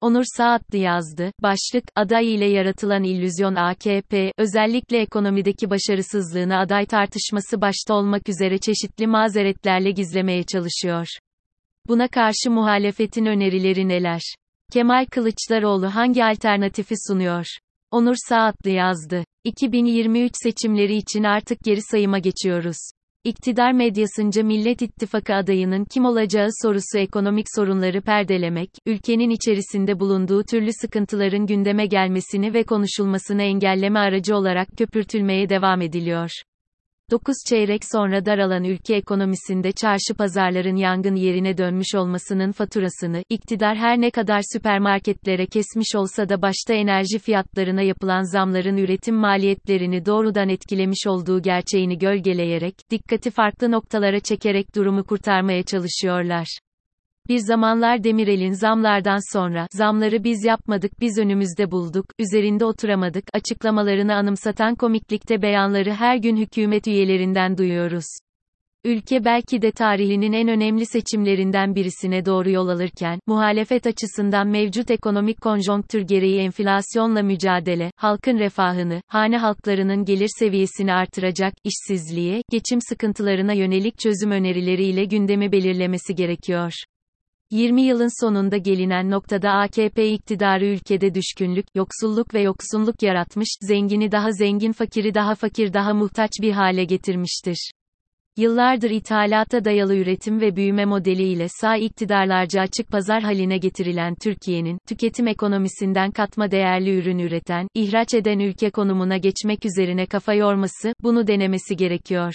Onur Saatlı yazdı. Başlık, aday ile yaratılan illüzyon AKP, özellikle ekonomideki başarısızlığını aday tartışması başta olmak üzere çeşitli mazeretlerle gizlemeye çalışıyor. Buna karşı muhalefetin önerileri neler? Kemal Kılıçdaroğlu hangi alternatifi sunuyor? Onur Saatlı yazdı. 2023 seçimleri için artık geri sayıma geçiyoruz. İktidar medyasınca Millet İttifakı adayının kim olacağı sorusu ekonomik sorunları perdelemek, ülkenin içerisinde bulunduğu türlü sıkıntıların gündeme gelmesini ve konuşulmasını engelleme aracı olarak köpürtülmeye devam ediliyor. 9 çeyrek sonra daralan ülke ekonomisinde çarşı pazarların yangın yerine dönmüş olmasının faturasını, iktidar her ne kadar süpermarketlere kesmiş olsa da başta enerji fiyatlarına yapılan zamların üretim maliyetlerini doğrudan etkilemiş olduğu gerçeğini gölgeleyerek, dikkati farklı noktalara çekerek durumu kurtarmaya çalışıyorlar. Bir zamanlar Demirel'in zamlardan sonra, zamları biz yapmadık biz önümüzde bulduk, üzerinde oturamadık, açıklamalarını anımsatan komiklikte beyanları her gün hükümet üyelerinden duyuyoruz. Ülke belki de tarihinin en önemli seçimlerinden birisine doğru yol alırken, muhalefet açısından mevcut ekonomik konjonktür gereği enflasyonla mücadele, halkın refahını, hane halklarının gelir seviyesini artıracak, işsizliğe, geçim sıkıntılarına yönelik çözüm önerileriyle gündemi belirlemesi gerekiyor. 20 yılın sonunda gelinen noktada AKP iktidarı ülkede düşkünlük, yoksulluk ve yoksunluk yaratmış, zengini daha zengin fakiri daha fakir daha muhtaç bir hale getirmiştir. Yıllardır ithalata dayalı üretim ve büyüme modeliyle sağ iktidarlarca açık pazar haline getirilen Türkiye'nin, tüketim ekonomisinden katma değerli ürün üreten, ihraç eden ülke konumuna geçmek üzerine kafa yorması, bunu denemesi gerekiyor.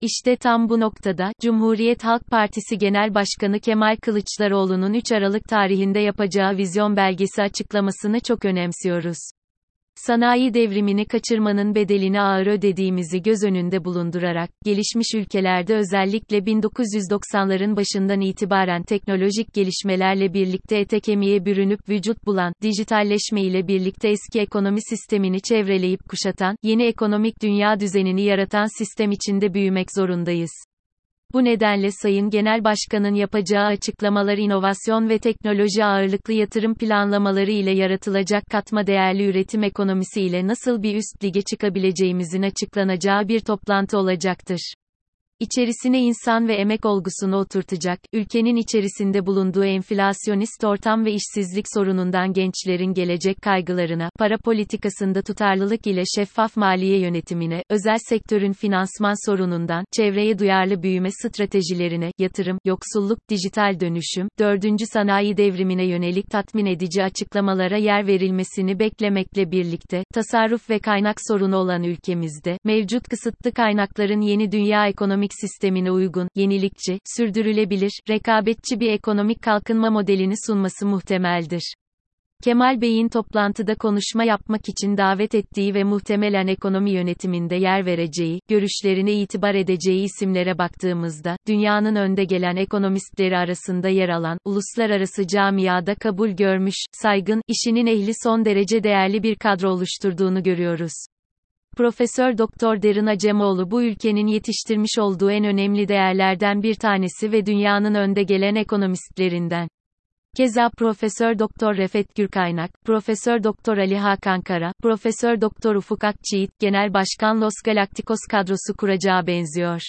İşte tam bu noktada, Cumhuriyet Halk Partisi Genel Başkanı Kemal Kılıçdaroğlu'nun 3 Aralık tarihinde yapacağı vizyon belgesi açıklamasını çok önemsiyoruz. Sanayi devrimini kaçırmanın bedelini ağır ödediğimizi göz önünde bulundurarak, gelişmiş ülkelerde özellikle 1990'ların başından itibaren teknolojik gelişmelerle birlikte ete kemiğe bürünüp vücut bulan, dijitalleşme ile birlikte eski ekonomi sistemini çevreleyip kuşatan, yeni ekonomik dünya düzenini yaratan sistem içinde büyümek zorundayız. Bu nedenle Sayın Genel Başkan'ın yapacağı açıklamalar inovasyon ve teknoloji ağırlıklı yatırım planlamaları ile yaratılacak katma değerli üretim ekonomisi ile nasıl bir üst lige çıkabileceğimizin açıklanacağı bir toplantı olacaktır. İçerisine insan ve emek olgusunu oturtacak, ülkenin içerisinde bulunduğu enflasyonist ortam ve işsizlik sorunundan gençlerin gelecek kaygılarına, para politikasında tutarlılık ile şeffaf maliye yönetimine, özel sektörün finansman sorunundan, çevreye duyarlı büyüme stratejilerine, yatırım, yoksulluk, dijital dönüşüm, dördüncü sanayi devrimine yönelik tatmin edici açıklamalara yer verilmesini beklemekle birlikte, tasarruf ve kaynak sorunu olan ülkemizde, mevcut kısıtlı kaynakların yeni dünya ekonomik ekonomik sistemine uygun, yenilikçi, sürdürülebilir, rekabetçi bir ekonomik kalkınma modelini sunması muhtemeldir. Kemal Bey'in toplantıda konuşma yapmak için davet ettiği ve muhtemelen ekonomi yönetiminde yer vereceği, görüşlerine itibar edeceği isimlere baktığımızda, dünyanın önde gelen ekonomistleri arasında yer alan, uluslararası camiada kabul görmüş, saygın, işinin ehli son derece değerli bir kadro oluşturduğunu görüyoruz. Profesör Doktor Derin Acemoğlu bu ülkenin yetiştirmiş olduğu en önemli değerlerden bir tanesi ve dünyanın önde gelen ekonomistlerinden. Keza Profesör Doktor Refet Gürkaynak, Profesör Doktor Ali Hakan Kara, Profesör Doktor Ufuk Akçiğit, Genel Başkan Los Galacticos kadrosu kuracağı benziyor.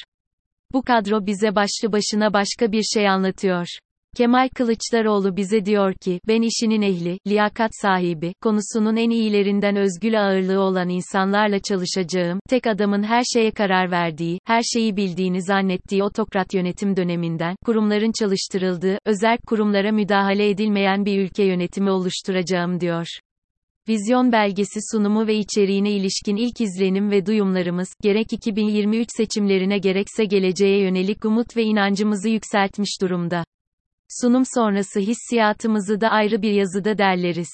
Bu kadro bize başlı başına başka bir şey anlatıyor. Kemal Kılıçdaroğlu bize diyor ki, ben işinin ehli, liyakat sahibi, konusunun en iyilerinden özgül ağırlığı olan insanlarla çalışacağım, tek adamın her şeye karar verdiği, her şeyi bildiğini zannettiği otokrat yönetim döneminden, kurumların çalıştırıldığı, özel kurumlara müdahale edilmeyen bir ülke yönetimi oluşturacağım diyor. Vizyon belgesi sunumu ve içeriğine ilişkin ilk izlenim ve duyumlarımız, gerek 2023 seçimlerine gerekse geleceğe yönelik umut ve inancımızı yükseltmiş durumda. Sunum sonrası hissiyatımızı da ayrı bir yazıda derleriz.